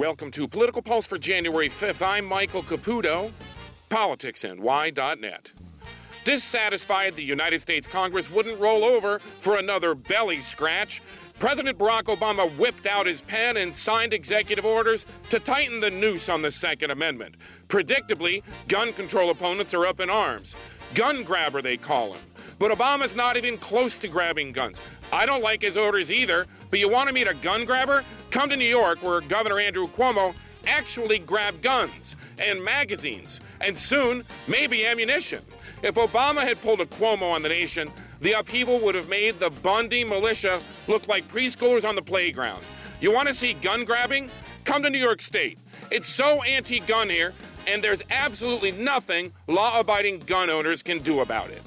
Welcome to Political Pulse for January 5th. I'm Michael Caputo, politicsny.net. Dissatisfied the United States Congress wouldn't roll over for another belly scratch, President Barack Obama whipped out his pen and signed executive orders to tighten the noose on the Second Amendment. Predictably, gun control opponents are up in arms. Gun grabber, they call him. But Obama's not even close to grabbing guns. I don't like his orders either, but you want to meet a gun grabber? Come to New York, where Governor Andrew Cuomo actually grabbed guns and magazines, and soon, maybe ammunition. If Obama had pulled a Cuomo on the nation, the upheaval would have made the Bundy militia look like preschoolers on the playground. You want to see gun grabbing? Come to New York State. It's so anti gun here, and there's absolutely nothing law abiding gun owners can do about it.